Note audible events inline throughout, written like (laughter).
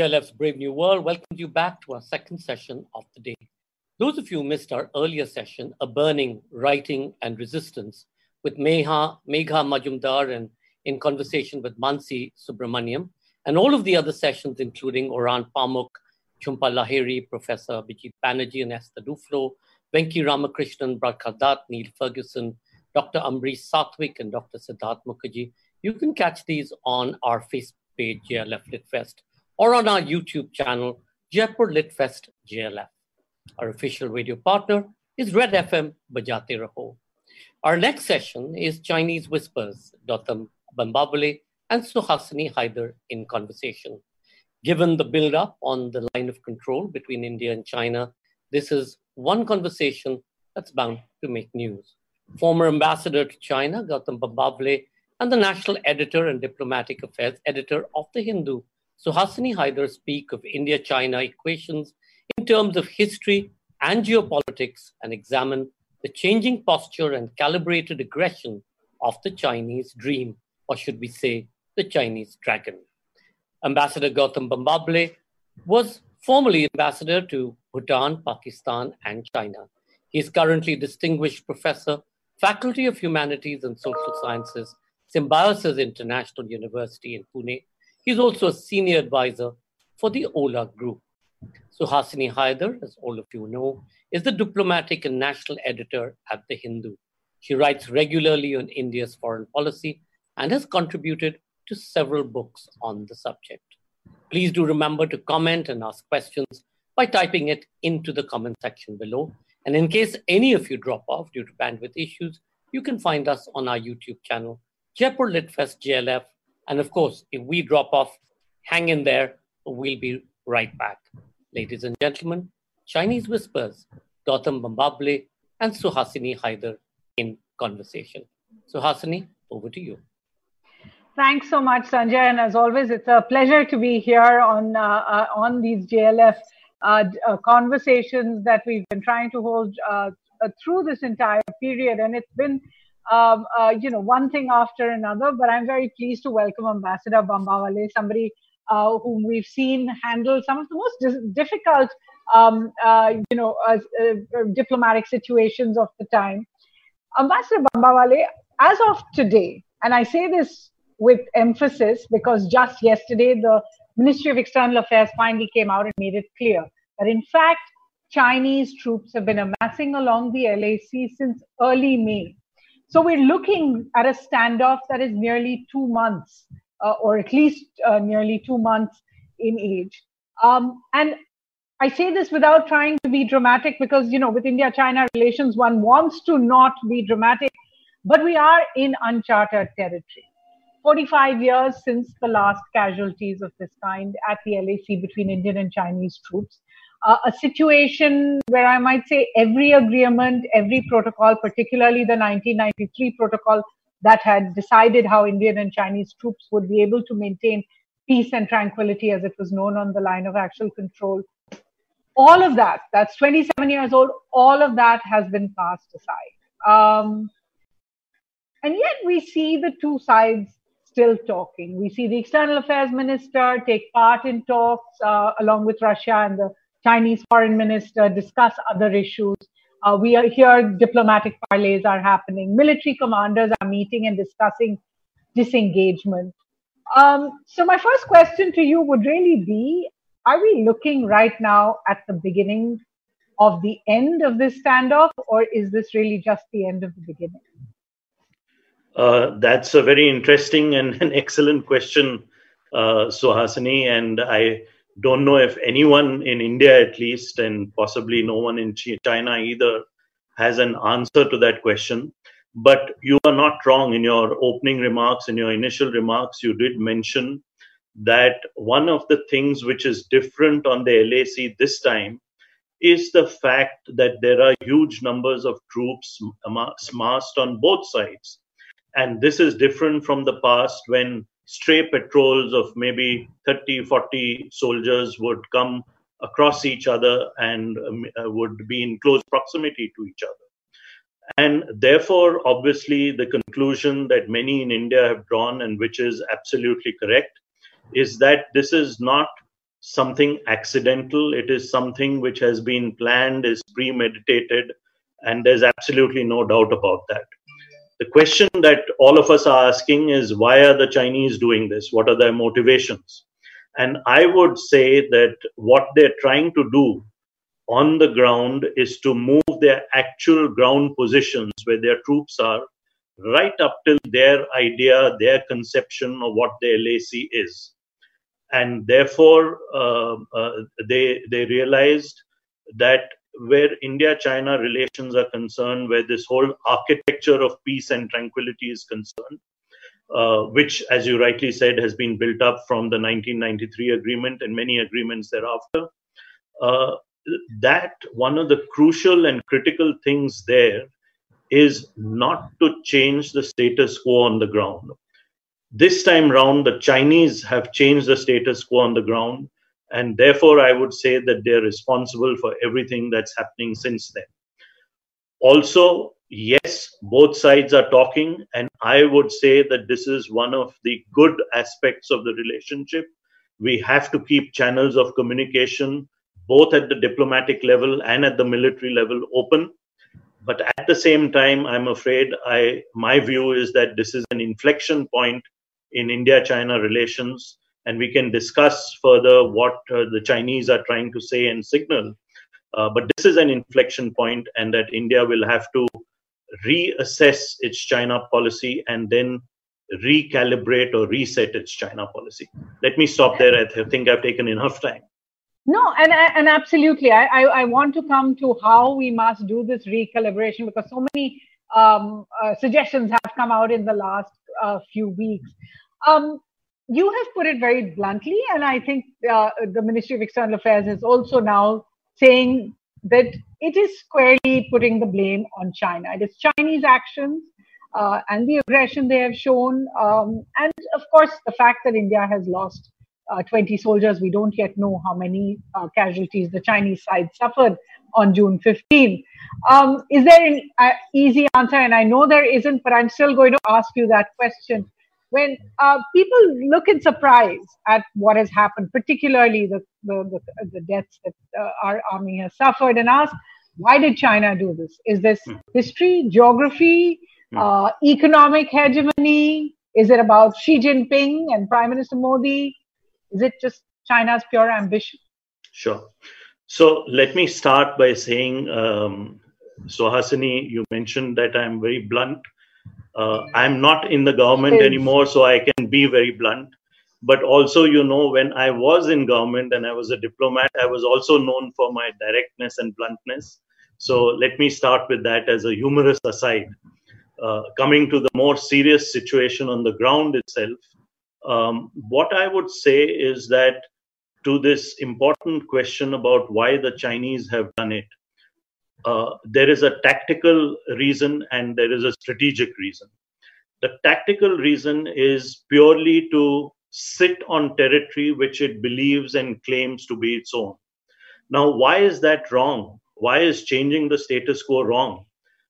JLF's Brave New World welcomes you back to our second session of the day. Those of you who missed our earlier session, A Burning, Writing and Resistance, with Megha, Megha Majumdar and in conversation with Mansi Subramaniam, and all of the other sessions, including Orhan Pamuk, Jhumpa Lahiri, Professor Abhijit Banerjee and Esther Duflo, Venki Ramakrishnan, Brad Niall Ferguson, Dr. Ambrish Satwik, and Dr. Siddhartha Mukherjee. You can catch these on our Facebook page, JLF LitFest, or on our YouTube channel, Jaipur LitFest JLF. Our official radio partner is Red FM Bajate Raho. Our next session is Chinese Whispers, Gautam Bambawale and Suhasini Haidar in conversation. Given the build-up on the line of control between India and China, this is one conversation that's bound to make news. Former ambassador to China, Gautam Bambawale, and the national editor and diplomatic affairs editor of The Hindu, Suhasini Haidar speak of India-China equations in terms of history and geopolitics and examine the changing posture and calibrated aggression of the Chinese dream, or should we say, the Chinese dragon. Ambassador Gautam Bambawale was formerly ambassador to Bhutan, Pakistan, and China. He is currently Distinguished Professor, Faculty of Humanities and Social Sciences, Symbiosis International University in Pune. He's also a senior advisor for the Ola Group. Suhasini Haidar, as all of you know, is the diplomatic and national editor at The Hindu. She writes regularly on India's foreign policy and has contributed to several books on the subject. Please do remember to comment and ask questions by typing it into the comment section below. And in case any of you drop off due to bandwidth issues, you can find us on our YouTube channel, Jaipur Litfest JLF. And of course, if we drop off, hang in there. We'll be right back. Ladies and gentlemen, Chinese Whispers, Gautam Bambawale and Suhasini Haidar in conversation. Suhasini, over to you. Thanks so much, Sanjay. And as always, it's a pleasure to be here on uh, uh, on these JLF uh, uh, conversations that we've been trying to hold uh, uh, through this entire period. And it's been, um, you know, one thing after another. But I'm very pleased to welcome Ambassador Bambawale, somebody uh, whom we've seen handle some of the most difficult, um, uh, you know, uh, uh, diplomatic situations of the time. Ambassador Bambawale, as of today, and I say this with emphasis because just yesterday the Ministry of External Affairs finally came out and made it clear that in fact Chinese troops have been amassing along the LAC since early May. So we're looking at a standoff that is nearly two months uh, or at least uh, nearly two months in age. Um, and I say this without trying to be dramatic because, you know, with India China relations, one wants to not be dramatic, but we are in uncharted territory. 45 years since the last casualties of this kind at the LAC between Indian and Chinese troops. Uh, a situation where I might say every agreement, every protocol, particularly the 1993 protocol, that had decided how Indian and Chinese troops would be able to maintain peace and tranquility as it was known on the line of actual control. All of that, that's 27 years old, all of that has been cast aside. Um, and yet we see the two sides still talking. We see the external affairs minister take part in talks uh, along with Russia and the Chinese foreign minister discuss other issues. Uh, we are here, diplomatic parleys are happening. Military commanders are meeting and discussing disengagement. Um, so, my first question to you would really be Are we looking right now at the beginning of the end of this standoff, or is this really just the end of the beginning? Uh, that's a very interesting and an excellent question, uh, Suhasini. And I don't know if anyone in India, at least, and possibly no one in China either, has an answer to that question. But you are not wrong in your opening remarks, in your initial remarks. You did mention that one of the things which is different on the LAC this time is the fact that there are huge numbers of troops massed on both sides. And this is different from the past when stray patrols of maybe 30, 40 soldiers would come across each other and um, uh, would be in close proximity to each other. And therefore, obviously, the conclusion that many in India have drawn, and which is absolutely correct, is that this is not something accidental. It is something which has been planned, is premeditated, and there's absolutely no doubt about that. The question that all of us are asking is why are the Chinese doing this? What are their motivations? And I would say that what they're trying to do on the ground is to move their actual ground positions where their troops are right up till their idea, their conception of what the LAC is. And therefore, uh, uh, they, they realized that where India China relations are concerned, where this whole architecture of peace and tranquility is concerned, uh, which, as you rightly said, has been built up from the 1993 agreement and many agreements thereafter. Uh, that one of the crucial and critical things there is not to change the status quo on the ground. This time round, the Chinese have changed the status quo on the ground, and therefore, I would say that they're responsible for everything that's happening since then. Also, yes, both sides are talking, and I would say that this is one of the good aspects of the relationship. We have to keep channels of communication, both at the diplomatic level and at the military level, open. But at the same time, I'm afraid I my view is that this is an inflection point in India-China relations, and we can discuss further what uh, the Chinese are trying to say and signal. Uh, but this is an inflection point, and that India will have to reassess its China policy and then recalibrate or reset its China policy. Let me stop there. I think I've taken enough time. No, and and absolutely, I, I, I want to come to how we must do this recalibration because so many um, uh, suggestions have come out in the last uh, few weeks. Um, you have put it very bluntly, and I think uh, the Ministry of External Affairs is also now saying that it is squarely putting the blame on China. It is Chinese actions uh, and the aggression they have shown, um, and of course the fact that India has lost uh, 20 soldiers. We don't yet know how many uh, casualties the Chinese side suffered on June 15. Um, is there an uh, easy answer? And I know there isn't, but I'm still going to ask you that question when uh, people look in surprise at what has happened, particularly the, the, the, deaths that uh, our army has suffered, and ask, why did China do this? Is this mm. history, geography, mm. uh, economic hegemony? Is it about Xi Jinping and Prime Minister Modi? Is it just China's pure ambition? Sure. So let me start by saying, um, Suhasini, you mentioned that I'm very blunt uh, I'm not in the government anymore, so I can be very blunt. But also, you know, when I was in government and I was a diplomat, I was also known for my directness and bluntness. So let me start with that as a humorous aside. Uh, coming to the more serious situation on the ground itself, um, what I would say is that to this important question about why the Chinese have done it, uh, there is a tactical reason and there is a strategic reason. The tactical reason is purely to sit on territory which it believes and claims to be its own. Now, why is that wrong? Why is changing the status quo wrong?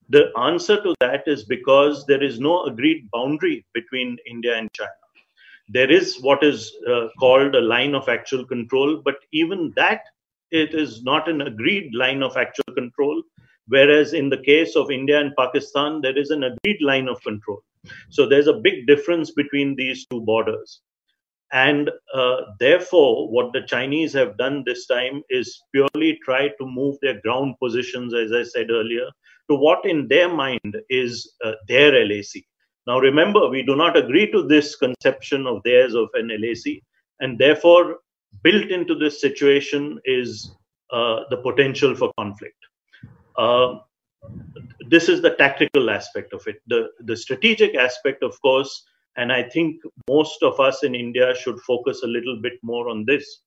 The answer to that is because there is no agreed boundary between India and China. There is what is uh, called a line of actual control, but even that it is not an agreed line of actual control. Whereas in the case of India and Pakistan, there is an agreed line of control. So there's a big difference between these two borders. And uh, therefore, what the Chinese have done this time is purely try to move their ground positions, as I said earlier, to what in their mind is uh, their LAC. Now, remember, we do not agree to this conception of theirs of an LAC, and therefore built into this situation is uh, the potential for conflict. Uh, this is the tactical aspect of it. The, the strategic aspect, of course, and I think most of us in India should focus a little bit more on this,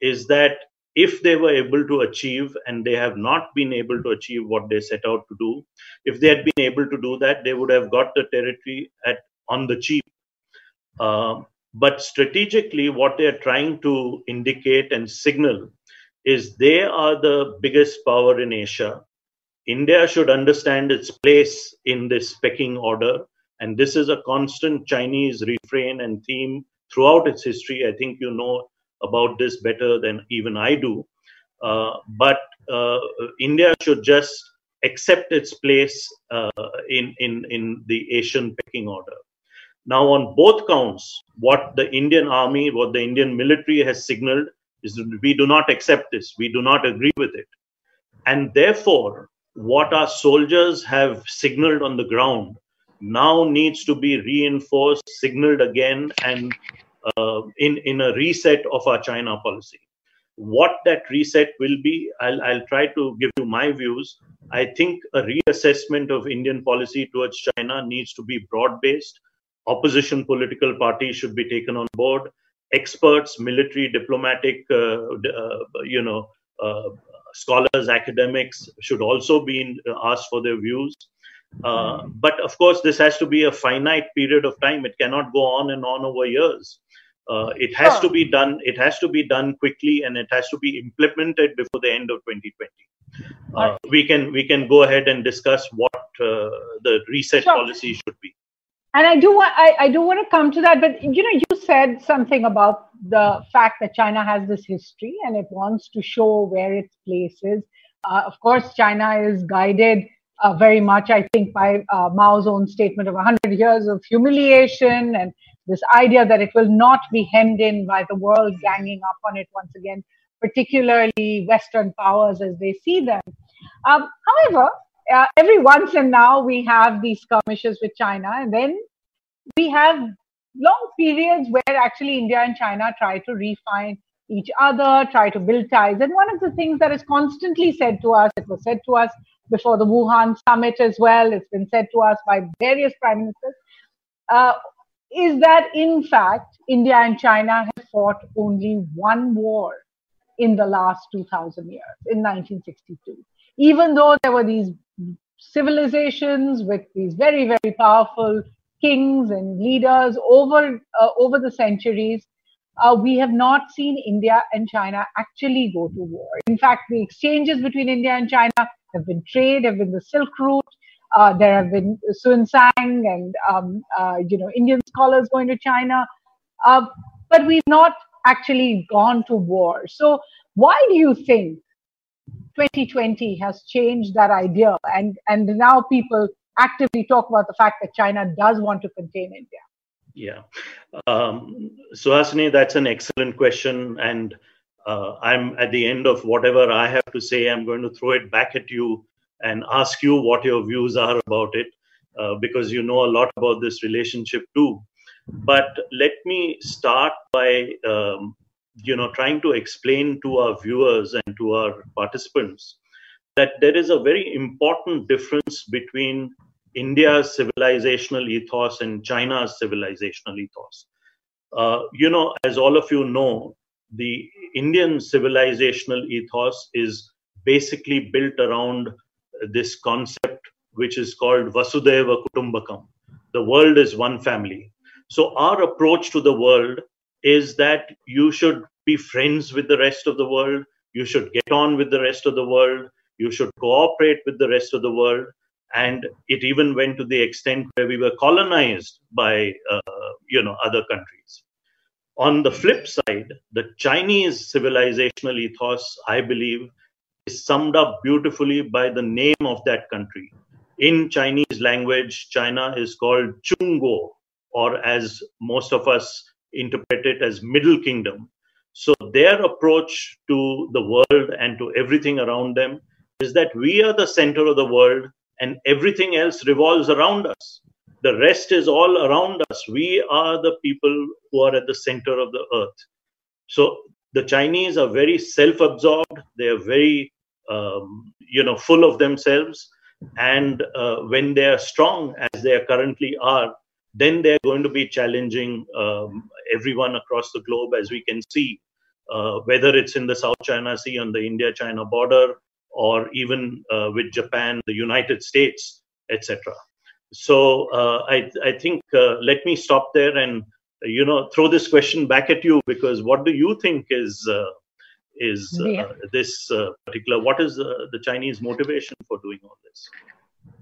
is that if they were able to achieve and they have not been able to achieve what they set out to do, if they had been able to do that, they would have got the territory at on the cheap. Uh, but strategically, what they're trying to indicate and signal is they are the biggest power in Asia. India should understand its place in this pecking order. And this is a constant Chinese refrain and theme throughout its history. I think you know about this better than even I do. Uh, but uh, India should just accept its place uh, in, in, in the Asian pecking order. Now, on both counts, what the Indian army, what the Indian military has signaled is we do not accept this, we do not agree with it. And therefore, what our soldiers have signaled on the ground now needs to be reinforced, signaled again, and uh, in, in a reset of our China policy. What that reset will be, I'll, I'll try to give you my views. I think a reassessment of Indian policy towards China needs to be broad based. Opposition political parties should be taken on board. Experts, military, diplomatic, uh, uh, you know, uh, scholars, academics should also be asked for their views. Uh, but of course, this has to be a finite period of time. It cannot go on and on over years. Uh, it has sure. to be done. It has to be done quickly, and it has to be implemented before the end of 2020. Uh, we can we can go ahead and discuss what uh, the reset sure. policy should be. And I do want I, I do want to come to that, but you know, you said something about the fact that China has this history and it wants to show where its place is. Uh, of course, China is guided uh, very much, I think, by uh, Mao's own statement of 100 years of humiliation and this idea that it will not be hemmed in by the world ganging up on it once again, particularly Western powers as they see them. Um, however, uh, every once and now we have these skirmishes with China, and then we have long periods where actually India and China try to refine each other, try to build ties. And one of the things that is constantly said to us, it was said to us before the Wuhan summit as well. It's been said to us by various prime ministers. Uh, is that in fact India and China have fought only one war in the last 2000 years, in 1962. Even though there were these civilizations with these very, very powerful kings and leaders over, uh, over the centuries, uh, we have not seen India and China actually go to war. In fact, the exchanges between India and China have been trade, have been the Silk Route. Uh, there have been Xuanzang and um, uh, you know Indian scholars going to China, uh, but we've not actually gone to war. So why do you think 2020 has changed that idea, and and now people actively talk about the fact that China does want to contain India? Yeah, um, Suhasini, that's an excellent question, and uh, I'm at the end of whatever I have to say. I'm going to throw it back at you and ask you what your views are about it, uh, because you know a lot about this relationship too. But let me start by um, you know trying to explain to our viewers and to our participants that there is a very important difference between India's civilizational ethos and China's civilizational ethos. Uh, you know, as all of you know, the Indian civilizational ethos is basically built around this concept which is called Vasudhaiva Kutumbakam. The world is one family. So, our approach to the world is that you should be friends with the rest of the world, you should get on with the rest of the world, you should cooperate with the rest of the world. And it even went to the extent where we were colonized by, uh, you know, other countries. On the flip side, the Chinese civilizational ethos, I believe, is summed up beautifully by the name of that country. In Chinese language, China is called Zhongguo, or as most of us interpret it as Middle Kingdom. So their approach to the world and to everything around them is that we are the center of the world and everything else revolves around us. The rest is all around us. We are the people who are at the center of the earth. So the Chinese are very self-absorbed. They are very, um, you know, full of themselves. And uh, when they are strong, as they currently are, then they're going to be challenging um, everyone across the globe, as we can see, uh, whether it's in the South China Sea on the India-China border, or even uh, with Japan, the United States, etc. So uh, I, I think uh, let me stop there and you know throw this question back at you because what do you think is uh, is uh, this uh, particular what is the Chinese motivation for doing all this?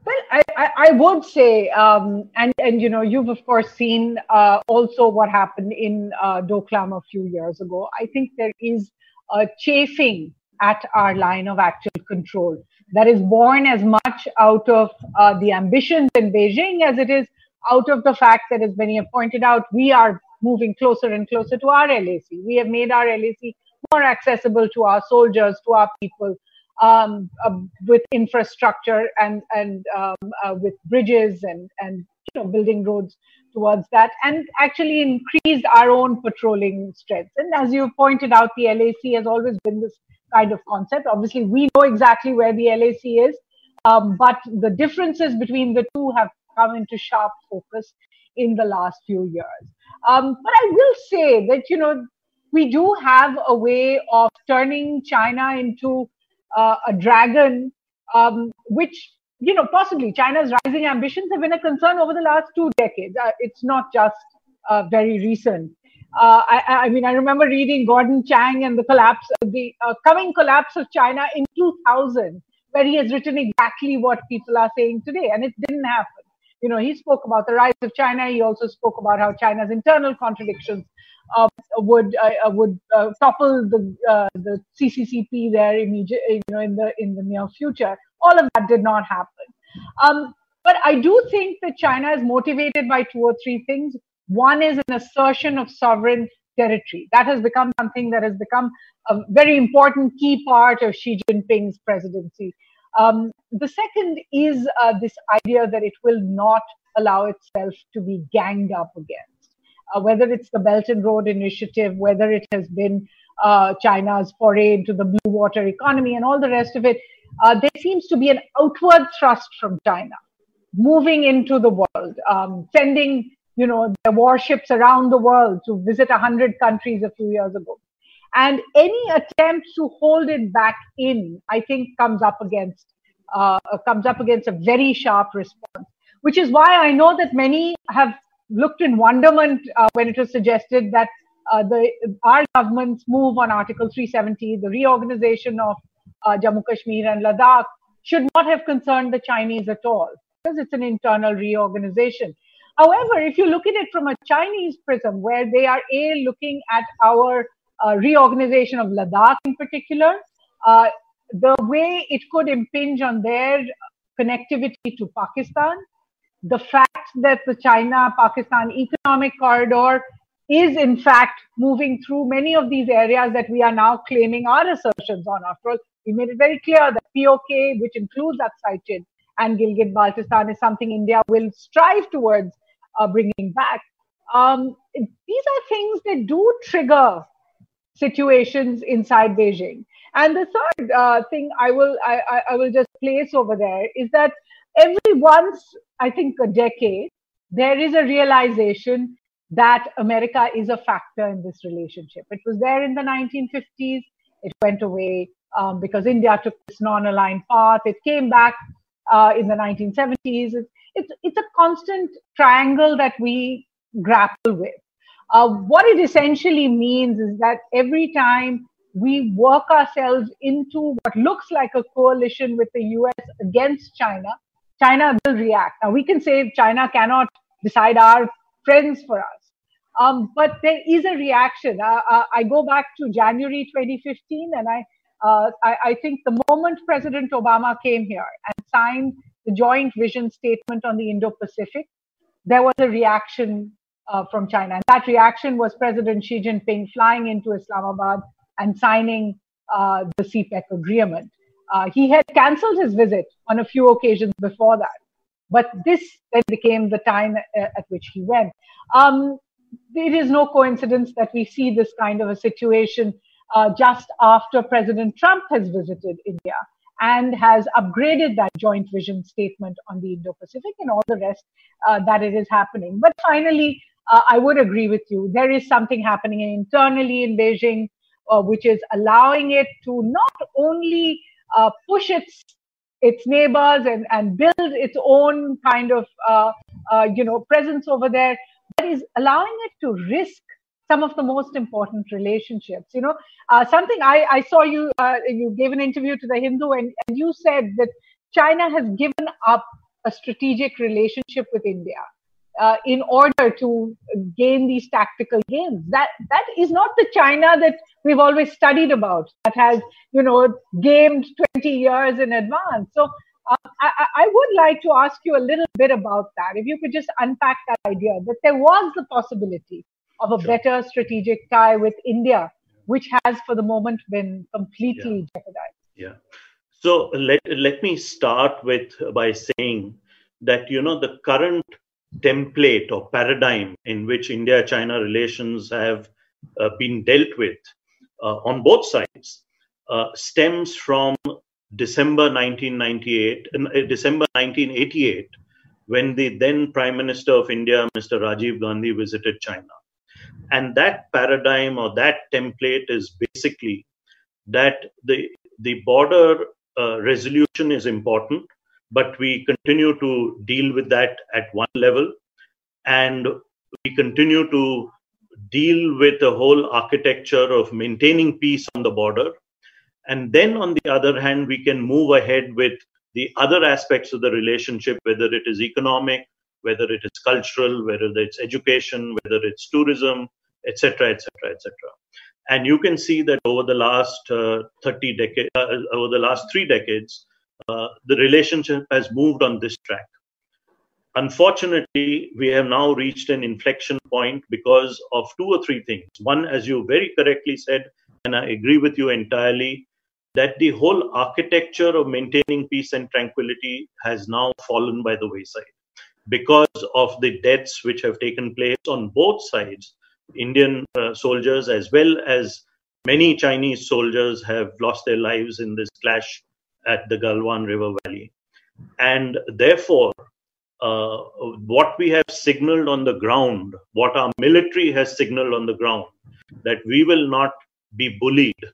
Well, I, I, I would say, um, and and you know, you've of course seen uh, also what happened in uh, Doklam a few years ago. I think there is a chafing at our line of actual control that is born as much out of uh, the ambitions in Beijing as it is out of the fact that, as many have pointed out, we are moving closer and closer to our LAC. We have made our LAC more accessible to our soldiers, to our people, um, uh, with infrastructure and and um, uh, with bridges and and you know building roads towards that, and actually increased our own patrolling strength. And as you pointed out, the LAC has always been this kind of concept. Obviously, we know exactly where the LAC is, um, but the differences between the two have come into sharp focus in the last few years. Um, but I will say that you know we do have a way of turning China into uh, a dragon, um, which, you know, possibly China's rising ambitions have been a concern over the last two decades. Uh, it's not just uh, very recent. Uh, I, I, mean, I remember reading Gordon Chang and the collapse, the uh, coming collapse of China in 2000, where he has written exactly what people are saying today, and it didn't happen you know, he spoke about the rise of China. He also spoke about how China's internal contradictions uh, would uh, would uh, topple the uh, the CCCP there you know, in the in the near future. All of that did not happen. Um, but I do think that China is motivated by two or three things. One is an assertion of sovereign territory. That has become something that has become a very important key part of Xi Jinping's presidency. Um, the second is uh, this idea that it will not allow itself to be ganged up against, uh, whether it's the Belt and Road Initiative, whether it has been uh, China's foray into the blue water economy and all the rest of it, uh, there seems to be an outward thrust from China moving into the world, um, sending you know their warships around the world to visit 100 countries a few years ago. And any attempt to hold it back in, I think, comes up against uh, comes up against a very sharp response. Which is why I know that many have looked in wonderment uh, when it was suggested that uh, the our government's move on Article 370, the reorganization of uh, Jammu Kashmir and Ladakh, should not have concerned the Chinese at all because it's an internal reorganization. However, if you look at it from a Chinese prism, where they are a looking at our uh, reorganization of Ladakh in particular, uh, the way it could impinge on their connectivity to Pakistan, the fact that the China Pakistan economic corridor is in fact moving through many of these areas that we are now claiming our assertions on. After all, we made it very clear that POK, which includes Aksai and Gilgit Baltistan, is something India will strive towards uh, bringing back. Um, these are things that do trigger situations inside Beijing. And the third uh, thing I will I, I will just place over there is that every once, I think, a decade, there is a realization that America is a factor in this relationship. It was there in the 1950s. It went away um, because India took this non-aligned path. It came back uh, in the 1970s. It's, it's, it's a constant triangle that we grapple with. Uh, what it essentially means is that every time we work ourselves into what looks like a coalition with the US against China, China will react. Now, we can say China cannot decide our friends for us. Um, but there is a reaction. Uh, uh, I go back to January 2015, and I, uh, I, I, think the moment President Obama came here and signed the joint vision statement on the Indo Pacific, there was a reaction uh, from China. And that reaction was President Xi Jinping flying into Islamabad and signing uh, the CPEC agreement. Uh, he had cancelled his visit on a few occasions before that, but this then became the time at, at which he went. Um, it is no coincidence that we see this kind of a situation uh, just after President Trump has visited India and has upgraded that joint vision statement on the Indo Pacific and all the rest uh, that it is happening. But finally, uh, I would agree with you. There is something happening internally in Beijing, uh, which is allowing it to not only uh, push its its neighbors and, and build its own kind of uh, uh, you know presence over there, but is allowing it to risk some of the most important relationships. You know, uh, something I, I saw you you gave an interview to the Hindu and, and you said that China has given up a strategic relationship with India uh, in order to gain these tactical gains. That that is not the China that we've always studied about. That has you know gamed 20 years in advance. So. Uh, I, I would like to ask you a little bit about that. If you could just unpack that idea that there was the possibility of a sure. better strategic tie with India, which has for the moment been completely yeah. jeopardized. Yeah. So let, let me start with by saying that you know the current template or paradigm in which India-China relations have uh, been dealt with uh, on both sides uh, stems from December 1998, uh, December 1988, when the then Prime Minister of India, Mr. Rajiv Gandhi, visited China. And that paradigm or that template is basically that the the border uh, resolution is important but we continue to deal with that at one level. And we continue to deal with the whole architecture of maintaining peace on the border. And then on the other hand we can move ahead with the other aspects of the relationship whether it is economic whether it is cultural whether it's education whether it's tourism etc etc etc and you can see that over the last uh, 30 decades uh, over the last three decades the relationship has moved on this track. Unfortunately, we have now reached an inflection point because of two or three things. One, as you very correctly said, and I agree with you entirely, that the whole architecture of maintaining peace and tranquility has now fallen by the wayside because of the deaths which have taken place on both sides. Indian uh, soldiers, as well as many Chinese soldiers, have lost their lives in this clash at the Galwan River Valley. And therefore, uh, what we have signaled on the ground, what our military has signaled on the ground, that we will not be bullied.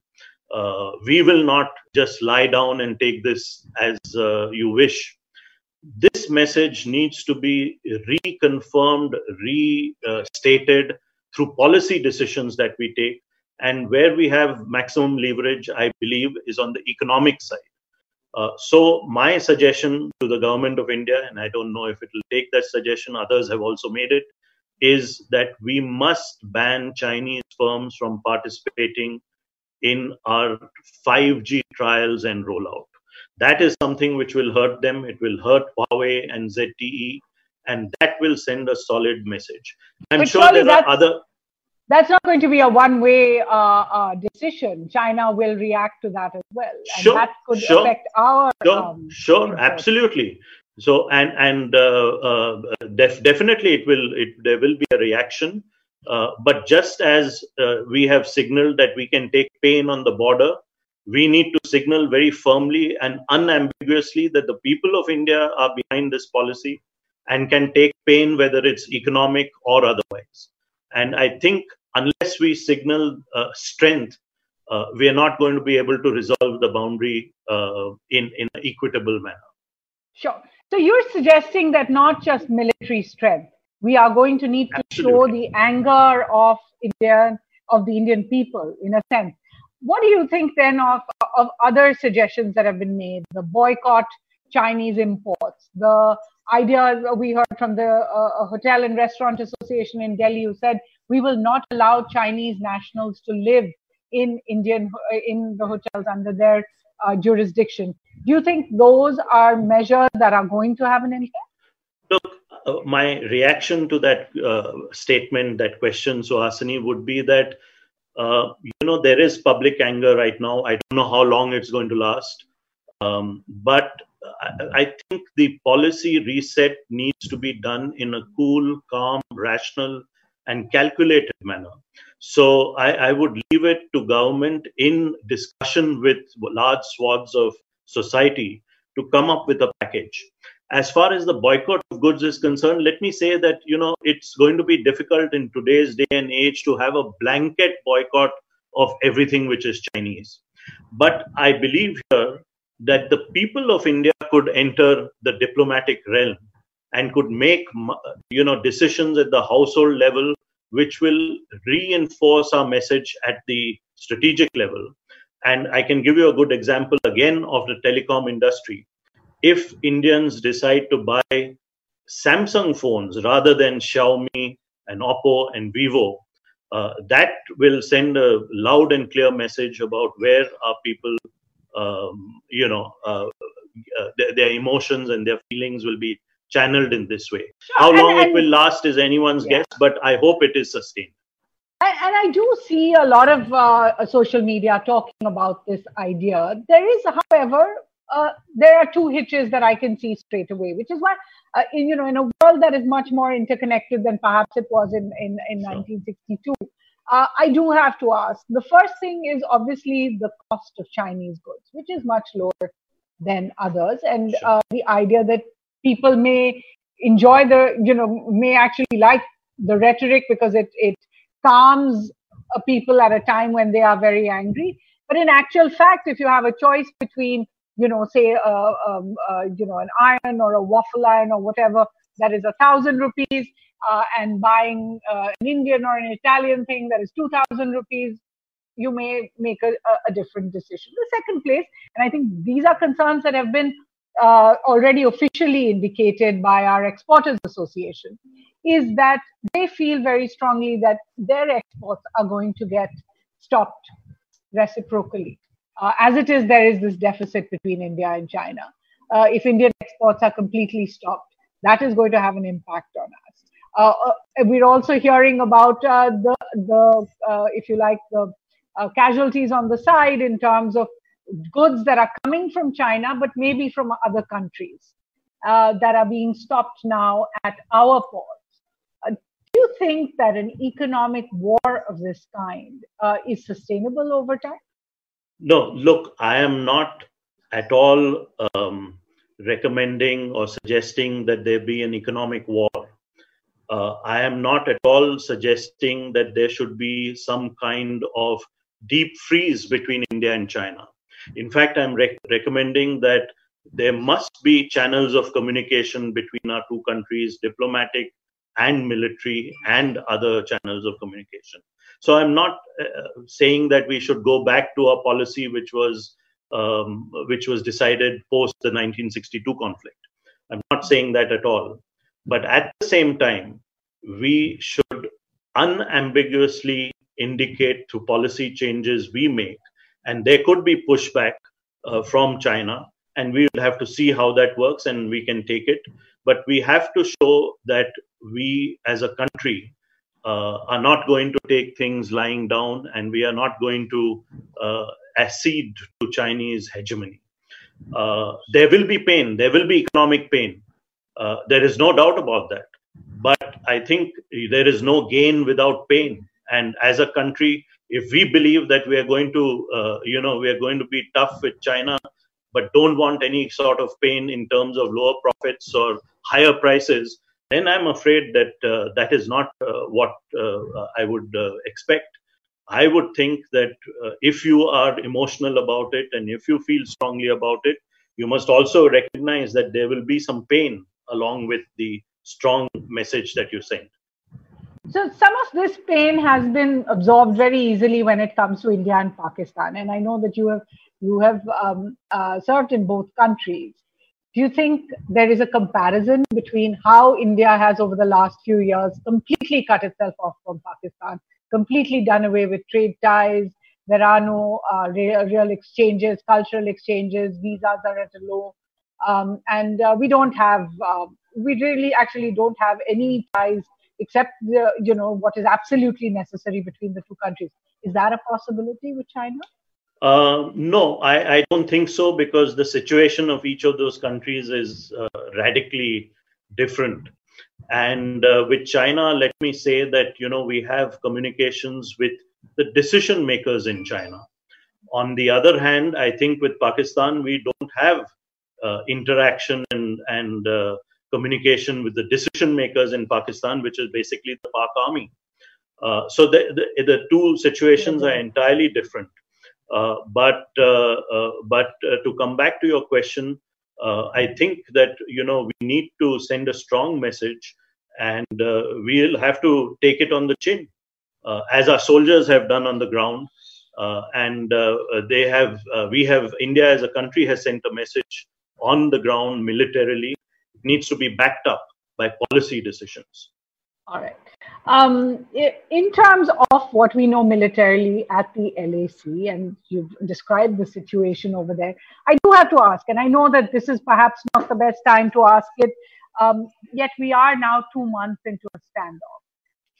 Uh, we will not just lie down and take this as uh, you wish. This message needs to be reconfirmed, restated through policy decisions that we take. And where we have maximum leverage, I believe, is on the economic side. Uh, so my suggestion to the government of India, and I don't know if it will take that suggestion, others have also made it, is that we must ban Chinese firms from participating in our 5G trials and rollout. That is something which will hurt them. It will hurt Huawei and ZTE, and that will send a solid message. I'm but sure there are other that's not going to be a one-way uh, uh, decision. China will react to that as well, and sure, that could sure, affect our. Sure, um, sure, absolutely. So, and and uh, uh, def- definitely, it will. It there will be a reaction. Uh, but just as uh, we have signaled that we can take pain on the border, we need to signal very firmly and unambiguously that the people of India are behind this policy and can take pain, whether it's economic or otherwise. And I think unless we signal uh, strength, uh, we are not going to be able to resolve the boundary uh, in, in an equitable manner. Sure. So you're suggesting that not just military strength, we are going to need to Absolutely. show the anger of Indian of the Indian people in a sense. What do you think then of, of other suggestions that have been made? The boycott Chinese imports, the idea we heard from the uh, Hotel and Restaurant Association in Delhi, who said we will not allow Chinese nationals to live in Indian in the hotels under their uh, jurisdiction. Do you think those are measures that are going to have an impact? Look, uh, my reaction to that uh, statement, that question, Suhasini, would be that uh, you know there is public anger right now. I don't know how long it's going to last, um, but I think the policy reset needs to be done in a cool, calm, rational, and calculated manner. So I, I, would leave it to government in discussion with large swaths of society to come up with a package. As far as the boycott of goods is concerned, let me say that you know it's going to be difficult in today's day and age to have a blanket boycott of everything which is Chinese. But I believe here that the people of India could enter the diplomatic realm and could make you know decisions at the household level which will reinforce our message at the strategic level. And i can give you a good example again of the telecom industry. If Indians decide to buy Samsung phones rather than Xiaomi and Oppo and Vivo, uh, that will send a loud and clear message about where our people, um, you know, uh, uh, their, their, emotions and their feelings will be channeled in this way. Sure. How long and, and, it will last is anyone's yeah. guess, but I hope it is sustained. And, and I do see a lot of uh, social media talking about this idea. There is, however, uh, there are two hitches that I can see straight away, which is why, uh, in, you know, in a world that is much more interconnected than perhaps it was in, in, in sure. 1962, uh, I do have to ask. The first thing is obviously the cost of Chinese goods, which is much lower than others, and sure. Uh, the idea that people may enjoy the, you know, may actually like the rhetoric because it it calms people at a time when they are very angry. But in actual fact, if you have a choice between you know, say, uh, um, uh, you know, an iron or a waffle iron or whatever that is a thousand rupees, uh, and buying uh, an Indian or an Italian thing that is two thousand rupees, you may make a, a, different decision. The second place, and I think these are concerns that have been uh, already officially indicated by our Exporters Association, is that they feel very strongly that their exports are going to get stopped reciprocally. Uh, as it is, there is this deficit between India and China. Uh, if Indian exports are completely stopped, that is going to have an impact on us. Uh, uh we're also hearing about uh, the, the if you like, the casualties on the side in terms of goods that are coming from China, but maybe from other countries that are being stopped now at our ports. do you think that an economic war of this kind is sustainable over time? No, look, I am not at all um, recommending or suggesting that there be an economic war. Uh, I am not at all suggesting that there should be some kind of deep freeze between India and China. In fact, I'm rec- recommending that there must be channels of communication between our two countries, diplomatic and military, and other channels of communication. So I'm not uh, saying that we should go back to a policy which was um, which was decided post the 1962 conflict. I'm not saying that at all. But at the same time, we should unambiguously indicate through policy changes we make, and there could be pushback uh, from China, and we will have to see how that works and we can take it. But we have to show that we as a country uh, are not going to take things lying down and we are not going to uh, accede to Chinese hegemony. Uh, there will be pain, there will be economic pain. Uh, there is no doubt about that. But I think there is no gain without pain. And as a country, if we believe that we are going to, uh, you know, we are going to be tough with China, but don't want any sort of pain in terms of lower profits or higher prices, then I'm afraid that uh, that is not uh, what uh, I would uh, expect. I would think that uh, if you are emotional about it and if you feel strongly about it, you must also recognize that there will be some pain along with the strong message that you send. So some of this pain has been absorbed very easily when it comes to India and Pakistan, and I know that you have you have um, uh, served in both countries. Do you think there is a comparison between how India has over the last few years completely cut itself off from Pakistan, completely done away with trade ties? There are no uh, real, real, exchanges, cultural exchanges, visas are at a low, um, and uh, we don't have, uh, we really actually don't have any ties except the, you know what is absolutely necessary between the two countries. Is that a possibility with China? Uh, no, I, I, don't think so because the situation of each of those countries is uh, radically different. And uh, with China, let me say that you know we have communications with the decision makers in China. On the other hand, I think with Pakistan we don't have uh, interaction and and uh, communication with the decision makers in Pakistan, which is basically the Pak army. so the, the, the two situations are entirely different. Uh, but uh, uh, but to come back to your question, I think that you know we need to send a strong message, and we'll have to take it on the chin, as our soldiers have done on the ground. Uh, and uh, they have uh, we have india as a country has sent a message on the ground militarily. Needs to be backed up by policy decisions. All right. Um, in terms of what we know militarily at the LAC, and you've described the situation over there, I do have to ask, and I know that this is perhaps not the best time to ask it, um, yet we are now two months into a standoff.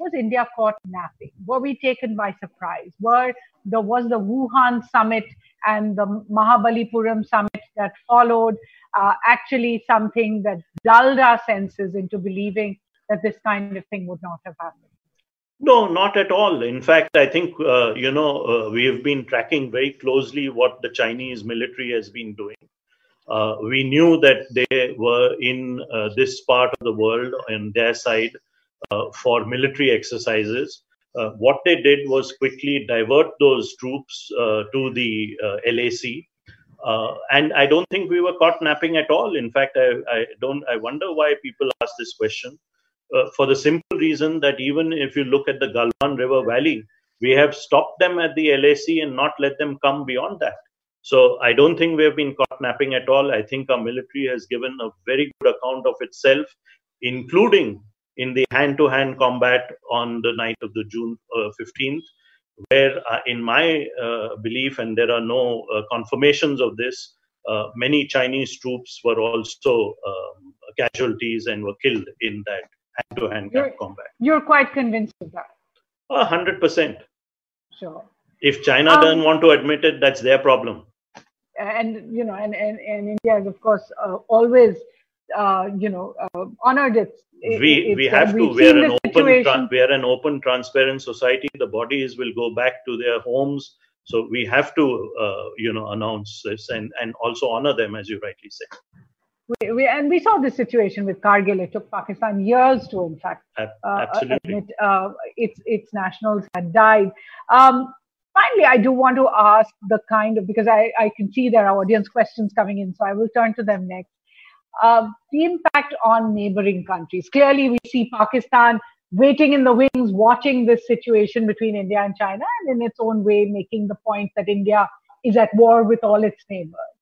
Was India caught napping? Were we taken by surprise? Were there was the Wuhan summit and the Mahabalipuram summit that followed uh, actually something that dulled our senses into believing that this kind of thing would not have happened? No, not at all. In fact, I think, uh, you know, uh, we have been tracking very closely what the Chinese military has been doing. Uh, we knew that they were in uh, this part of the world on their side uh, for military exercises. Uh, what they did was quickly divert those troops to the LAC. And I don't think we were caught napping at all. In fact, I, I don't. I wonder why people ask this question uh, for the simple reason that even if you look at the Galwan River Valley, we have stopped them at the LAC and not let them come beyond that. So I don't think we have been caught napping at all. I think our military has given a very good account of itself, including in the hand-to-hand combat on the night of the June uh, 15th, where, uh, in my uh, belief, and there are no uh, confirmations of this, uh, many Chinese troops were also um, casualties and were killed in that hand-to-hand combat. You're quite convinced of that. A hundred percent. Sure. If China um, doesn't want to admit it, that's their problem. And you know, and and, and India has, of course uh, always, uh, you know, uh, honored its. We we have to. We are an open. Tra- we are an open, transparent society. The bodies will go back to their homes. So we have to, uh, you know, announce this and and also honor them, as you rightly say. We, we, and we saw this situation with Kargil. It took Pakistan years to, in fact, uh, admit uh, its its nationals had died. Um, finally, I do want to ask the kind of because I, I can see there are audience questions coming in, so I will turn to them next. Uh, the impact on neighboring countries. Clearly, we see Pakistan waiting in the wings, watching this situation between India and China, and in its own way, making the point that India is at war with all its neighbors.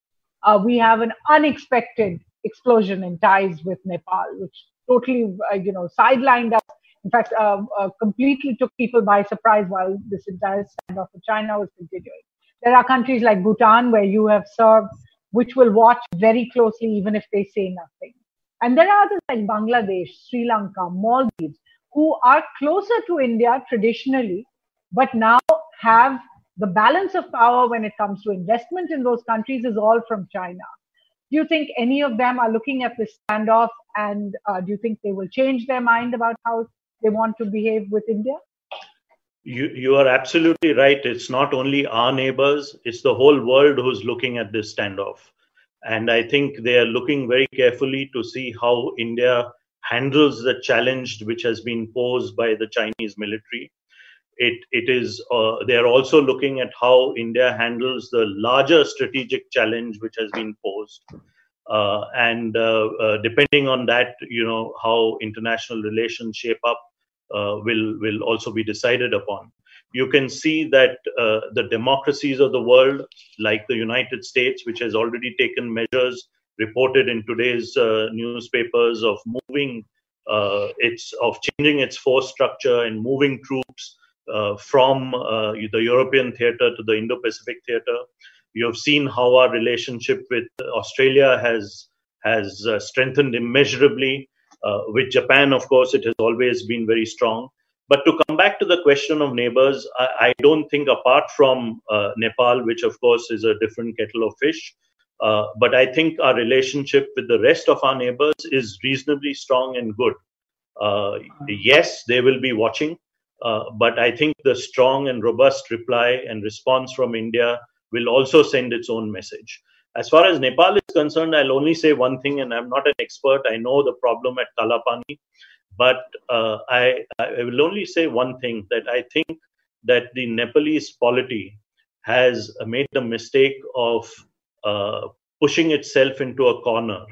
Uh, we have an unexpected explosion in ties with Nepal, which totally, uh, you know, sidelined us. In fact, uh, uh, completely took people by surprise while this entire standoff with China was continuing. There are countries like Bhutan where you have served, which will watch very closely even if they say nothing. And there are others like Bangladesh, Sri Lanka, Maldives, who are closer to India traditionally, but now have the balance of power when it comes to investment in those countries is all from China. Do you think any of them are looking at this standoff and uh, do you think they will change their mind about how they want to behave with India? You, you are absolutely right. It's not only our neighbors, it's the whole world who's looking at this standoff. And I think they are looking very carefully to see how India handles the challenge which has been posed by the Chinese military. It, it is uh, they are also looking at how India handles the larger strategic challenge which has been posed, uh, and uh, uh depending on that, you know how international relations shape up will will also be decided upon. You can see that uh, the democracies of the world, like the United States, which has already taken measures reported in today's newspapers of moving its of changing its force structure and moving troops uh, from uh, the European theater to the Indo-Pacific theater. You have seen how our relationship with Australia has has uh, strengthened immeasurably. With Japan, of course, it has always been very strong. But to come back to the question of neighbors, I, I don't think, apart from uh, Nepal, which of course is a different kettle of fish, uh, but I think our relationship with the rest of our neighbors is reasonably strong and good. Uh, yes, they will be watching. Uh, but I think the strong and robust reply and response from India will also send its own message. As far as Nepal is concerned, I'll only say one thing, and I'm not an expert. I know the problem at Kalapani, but uh, I, I will only say one thing that I think that the Nepalese polity has made the mistake of uh, pushing itself into a corner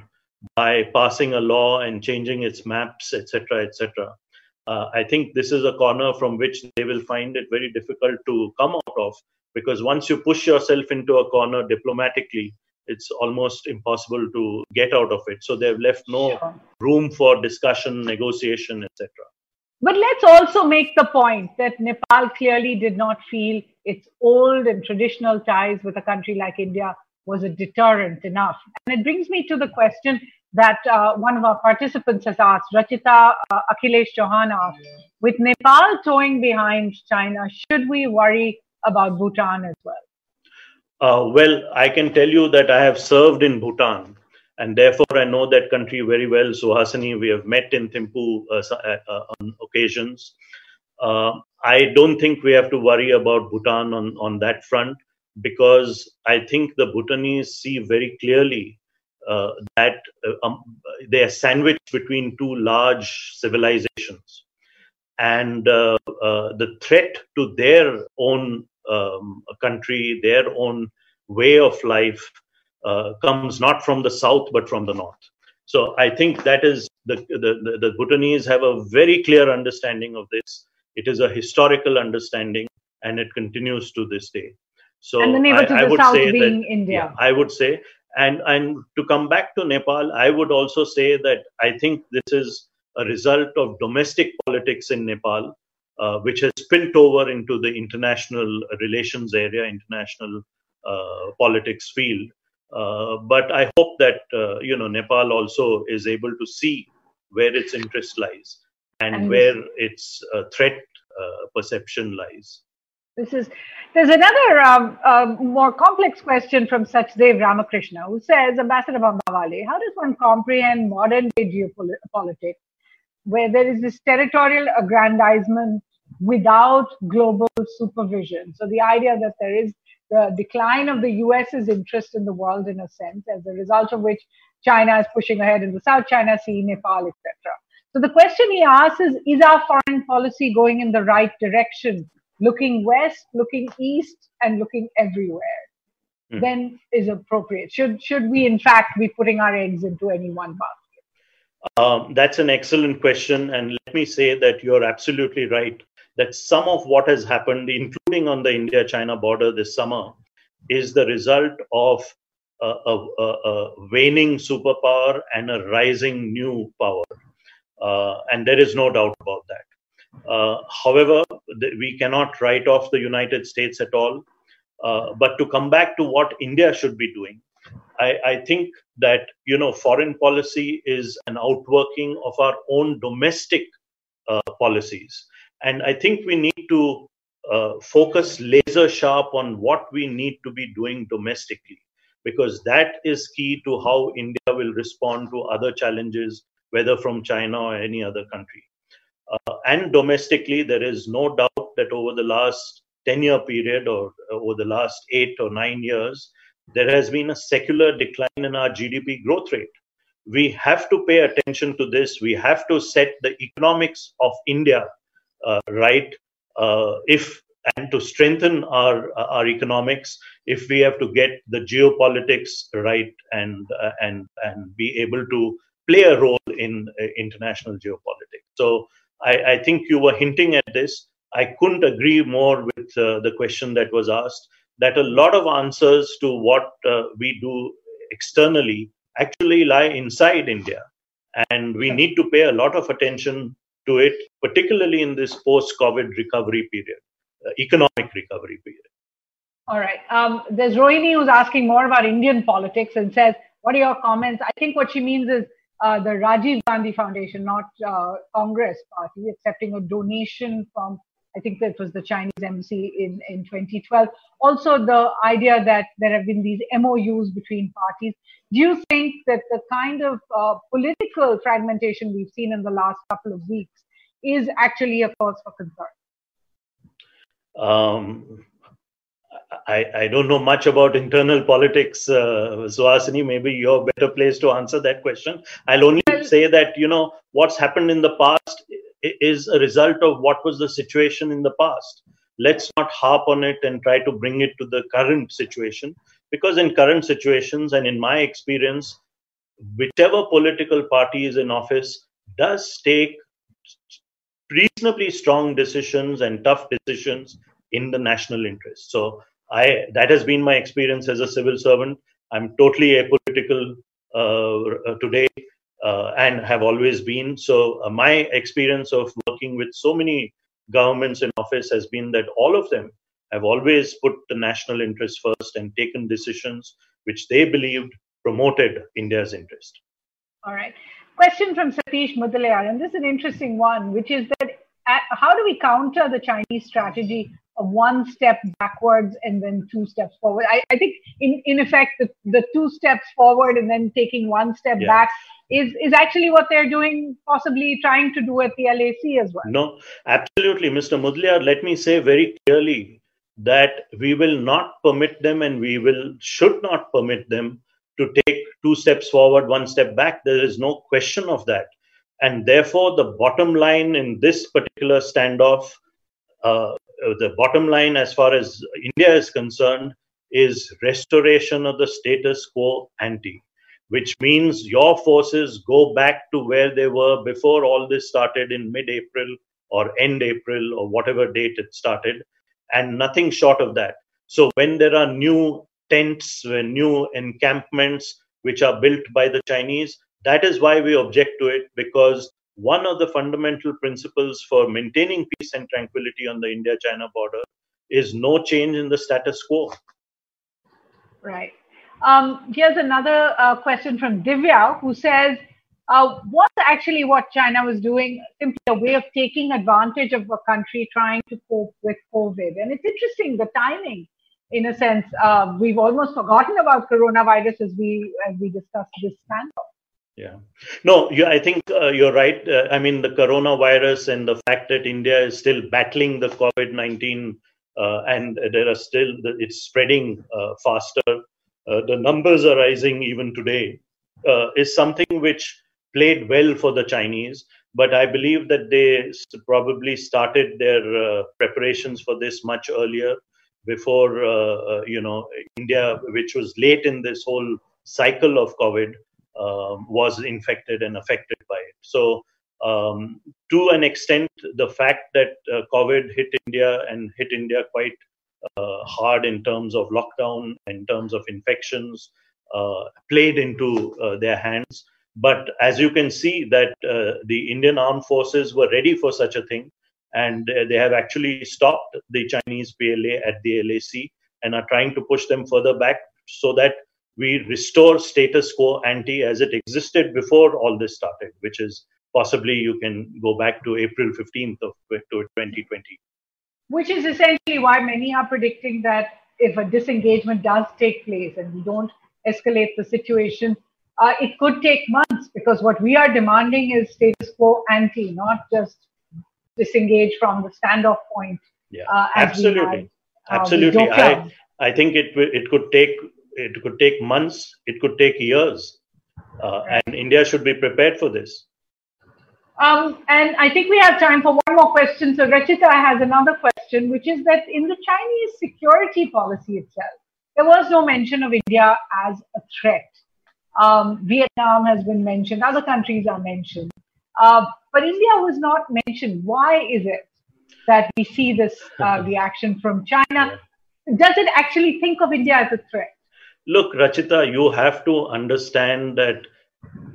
by passing a law and changing its maps, etc., etc uh, I think this is a corner from which they will find it very difficult to come out of because once you push yourself into a corner diplomatically, it's almost impossible to get out of it. So they've left no sure. room for discussion, negotiation, etc. But let's also make the point that Nepal clearly did not feel its old and traditional ties with a country like India was a deterrent enough. And it brings me to the question that uh, one of our participants has asked, Rachita uh, Akhilesh Chauhan asked, with Nepal towing behind China, should we worry about Bhutan as well? Uh, well, I can tell you that I have served in Bhutan, and therefore I know that country very well. Suhasini, we have met in Thimphu uh, uh, uh, on occasions. Uh, I don't think we have to worry about Bhutan on, on that front because I think the Bhutanese see very clearly uh, that um, they are sandwiched between two large civilizations. And the threat to their own um, country, their own way of life uh, comes not from the south but from the north. So I think that is the, the, the Bhutanese have a very clear understanding of this. It is a historical understanding and it continues to this day. So and the neighbor to I, the I would south say being that, India. Yeah, I would say, and and to come back to Nepal, I would also say that I think this is a result of domestic politics in Nepal uh, which has spilled over into the international relations area, international uh, politics field. Uh, but I hope that uh, you know Nepal also is able to see where its interest lies and, and where its uh, threat uh, perception lies. This is there's another um, um, more complex question from Sachdev Ramakrishna, who says, Ambassador Bambawale, how does one comprehend modern day geopolitics where there is this territorial aggrandizement without global supervision. So the idea that there is the decline of the US's interest in the world in a sense, as a result of which China is pushing ahead in the South China Sea, Nepal, etc. So the question he asks is, is our foreign policy going in the right direction, looking west, looking east, and looking everywhere? Mm. Then is appropriate. Should should we in fact be putting our eggs into any one basket? Um, that's an excellent question, and let me say that you're absolutely right that some of what has happened, including on the India China border this summer, is the result of a, a, a, a waning superpower and a rising new power. Uh, and there is no doubt about that. Uh, however, we cannot write off the United States at all. Uh, but to come back to what India should be doing, I, I, think that you know foreign policy is an outworking of our own domestic uh, policies. And I think we need to uh, focus laser sharp on what we need to be doing domestically, because that is key to how India will respond to other challenges, whether from China or any other country. Uh, and domestically, there is no doubt that over the last 10 year period or over the last eight or nine years, there has been a secular decline in our GDP growth rate. We have to pay attention to this. We have to set the economics of India uh, right uh, if and to strengthen our our economics if we have to get the geopolitics right and uh, and and be able to play a role in uh, international geopolitics so I, I, think you were hinting at this i couldn't agree more with uh, the question that was asked that a lot of answers to what uh, we do externally actually lie inside india and we need to pay a lot of attention to it, particularly in this post COVID recovery period, uh, economic recovery period. All right. Um, there's Rohini who's asking more about Indian politics and says, What are your comments? I think what she means is uh, the Rajiv Gandhi Foundation, not uh, Congress Party, accepting a donation from, I think that was the Chinese embassy in, in 2012. Also, the idea that there have been these MOUs between parties. Do you think that the kind of uh, political fragmentation we've seen in the last couple of weeks is actually a cause for concern? Um, I, I don't know much about internal politics, uh, Suhasini. Maybe you're a better placed to answer that question. I'll only well, say that, you know, what's happened in the past is a result of what was the situation in the past. Let's not harp on it and try to bring it to the current situation because in current situations and in my experience whichever political party is in office does take reasonably strong decisions and tough decisions in the national interest. So i that has been my experience as a civil servant. I'm totally apolitical uh, today and have always been. So uh, my experience of working with so many governments in office has been that all of them have always put the national interest first and taken decisions which they believed promoted India's interest. All right. Question from Satish Mudaliar, and this is an interesting one, which is that uh, how do we counter the Chinese strategy of one step backwards and then two steps forward? I, I think, in, in effect, the, the two steps forward and then taking one step yeah. back is is actually what they're doing, possibly trying to do at the LAC as well. No, absolutely, Mr. Mudliar. Let me say very clearly that we will not permit them, and we will should not permit them to take two steps forward, one step back. There is no question of that, and therefore the bottom line in this particular standoff. Uh, the bottom line, as far as India is concerned, is restoration of the status quo ante which means your forces go back to where they were before all this started in mid April or end April or whatever date it started, and nothing short of that. So, when there are new tents, new encampments which are built by the Chinese, that is why we object to it because one of the fundamental principles for maintaining peace and tranquility on the India China border is no change in the status quo. Right. Um, here's another uh, question from Divya who says, uh, was actually what China was doing simply a way of taking advantage of a country trying to cope with COVID? And it's interesting the timing, in a sense. Uh, we've almost forgotten about coronavirus as we as we discussed this standoff. Yeah, no, you, I think uh, you're right. Uh, I mean, the coronavirus and the fact that India is still battling the COVID nineteen uh, and there are still it's spreading faster the numbers are rising even today, uh, is something which played well for the Chinese. But I believe that they probably started their uh, preparations for this much earlier, before you know India, which was late in this whole cycle of COVID, um, was infected and affected by it. So, um, to an extent, the fact that uh, COVID hit India and hit India quite uh, hard in terms of lockdown, in terms of infections, uh, played into uh, their hands. But as you can see, that the Indian armed forces were ready for such a thing, and they have actually stopped the Chinese PLA at the LAC and are trying to push them further back so that we restore status quo ante as it existed before all this started, which is possibly you can go back to April 15th of 2020 which is essentially why many are predicting that if a disengagement does take place and we don't escalate the situation, uh, it could take months because what we are demanding is status quo ante, not just disengage from the standoff point. Yeah, uh, absolutely, had, uh, absolutely. I I think it it could take it could take months, it could take years, uh, and India should be prepared for this. Um, and I think we have time for one more question. So Rachita has another question, which is that in the Chinese security policy itself, there was no mention of India as a threat. Um, Vietnam has been mentioned, other countries are mentioned, uh, but India was not mentioned. Why is it that we see this uh, (laughs) reaction from China? Does it actually think of India as a threat? Look, Rachita, you have to understand that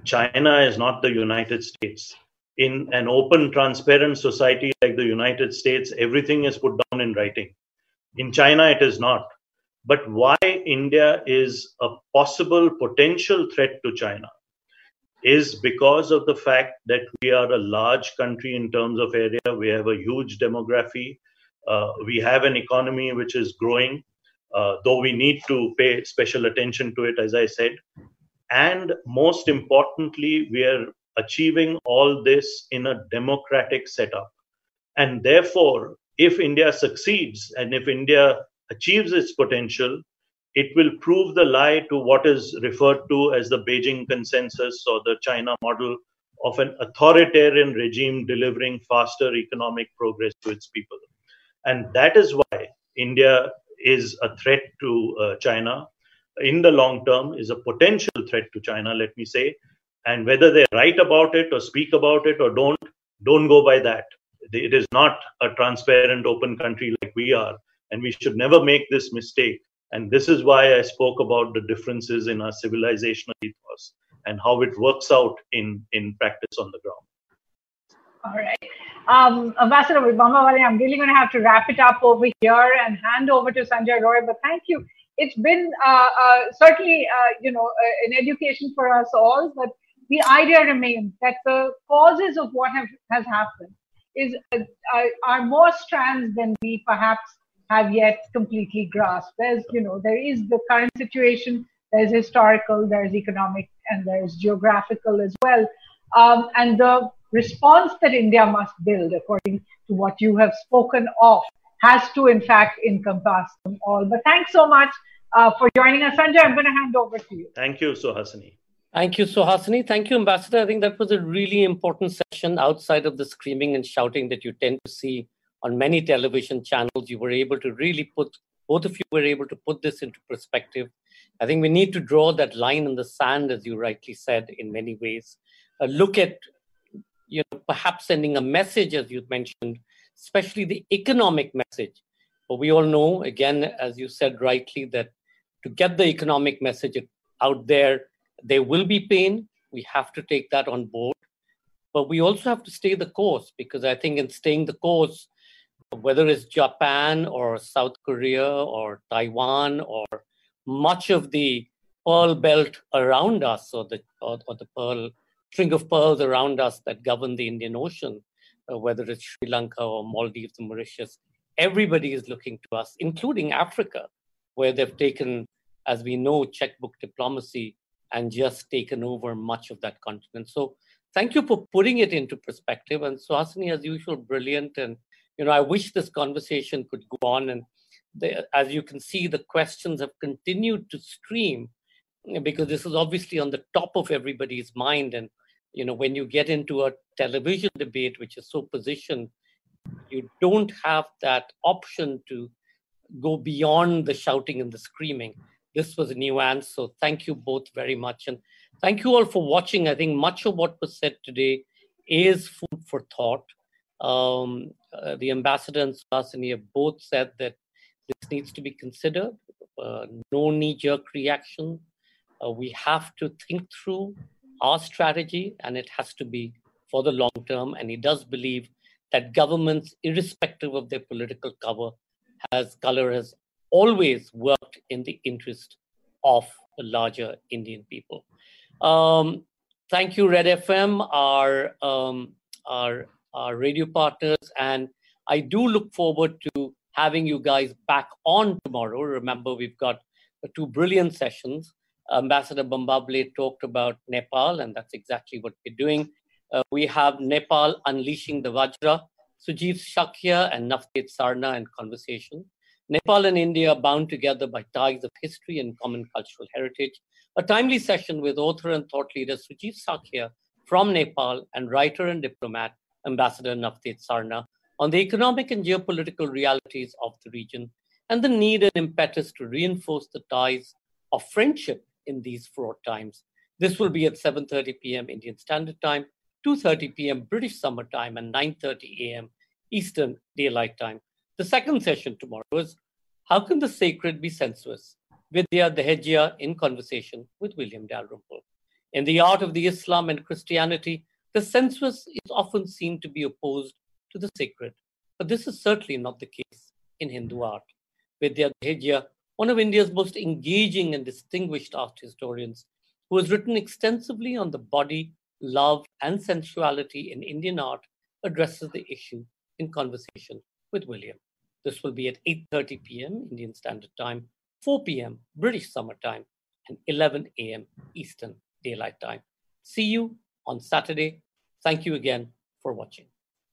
China is not the United States in an open, transparent society like the United States, everything is put down in writing. In China, it is not. But why India is a possible potential threat to China is because of the fact that we are a large country in terms of area. We have a huge demography. Uh, we have an economy which is growing, uh, though we need to pay special attention to it, as I said. And most importantly, we are achieving all this in a democratic setup. And therefore, if India succeeds and if India achieves its potential, it will prove the lie to what is referred to as the Beijing consensus or the China model of an authoritarian regime delivering faster economic progress to its people. And that is why India is a threat to uh, China in the long term, is a potential threat to China, let me say, and whether they write about it or speak about it or don't don't go by that it is not a transparent open country like we are and we should never make this mistake And this is why I spoke about the differences in our civilizational ethos and how it works out in, in practice on the ground. All right. Um, Ambassador Vibhambawale, I'm really going to have to wrap it up over here and hand over to Sanjoy Roy. But thank you. It's been uh, uh, certainly, uh, you know, uh, an education for us all. But the idea remains that the causes of what have, has happened is uh, are more strands than we perhaps have yet completely grasped. There's, you know, there is the current situation. There's historical, there's economic, and there's geographical as well. Um, and the response that India must build, according to what you have spoken of, has to, in fact, encompass them all. But thanks so much uh, for joining us. Sanjoy, I'm going to hand over to you. Thank you, Suhasini. Thank you, Suhasini. Thank you, Ambassador. I think that was a really important session outside of the screaming and shouting that you tend to see on many television channels. You were able to really put, both of you were able to put this into perspective. I think we need to draw that line in the sand, as you rightly said, in many ways. Uh, look at you know, perhaps sending a message, as you mentioned, especially the economic message. But we all know, again, as you said rightly, that to get the economic message out there, there will be pain. We have to take that on board. But we also have to stay the course because I think in staying the course, whether it's Japan or South Korea or Taiwan or much of the pearl belt around us or the or, or the pearl string of pearls around us that govern the Indian Ocean, uh, whether it's Sri Lanka or Maldives or Mauritius. Everybody is looking to us, including Africa, where they've taken, as we know, checkbook diplomacy and just taken over much of that continent. So thank you for putting it into perspective. And Suhasini, as usual, brilliant. And, you know, I wish this conversation could go on. And the, as you can see, the questions have continued to stream because this is obviously on the top of everybody's mind. And you know when you get into a television debate which is so positioned you don't have that option to go beyond the shouting and the screaming this was a nuance so thank you both very much. And thank you all for watching. I think much of what was said today is food for thought. Um, uh, the ambassador and Suhasini have both said that this needs to be considered. Uh, no knee-jerk reaction. Uh, we have to think through our strategy and it has to be for the long term. And he does believe that governments, irrespective of their political cover, has color has always worked in the interest of the larger Indian people. Um, thank you, Red FM, our, um, our, our radio partners. And I do look forward to having you guys back on tomorrow. Remember, we've got two brilliant sessions. Ambassador Bambawale talked about Nepal, and that's exactly what we're doing. Uh, we have Nepal unleashing the Vajra, Sujeev Shakya and Navtej Sarna in conversation. Nepal and India bound together by ties of history and common cultural heritage. A timely session with author and thought leader Sujeev Shakya from Nepal and writer and diplomat Ambassador Navtej Sarna on the economic and geopolitical realities of the region and the need and impetus to reinforce the ties of friendship in these fraught times. This will be at 7:30 p.m. Indian Standard Time, 2:30 p.m. British Summer Time, and 9:30 a.m. Eastern Daylight Time. The second session tomorrow is How Can the Sacred Be Sensuous? Vidya Dehejia in conversation with William Dalrymple. In the art of the Islam and Christianity, the sensuous is often seen to be opposed to the sacred, but this is certainly not the case in Hindu art. Vidya Dehejia one of India's most engaging and distinguished art historians, who has written extensively on the body, love, and sensuality in Indian art, addresses the issue in conversation with William. This will be at 8:30 p.m. Indian Standard Time, 4 p.m. British Summer Time, and 11 a.m. Eastern Daylight Time. See you on Saturday. Thank you again for watching.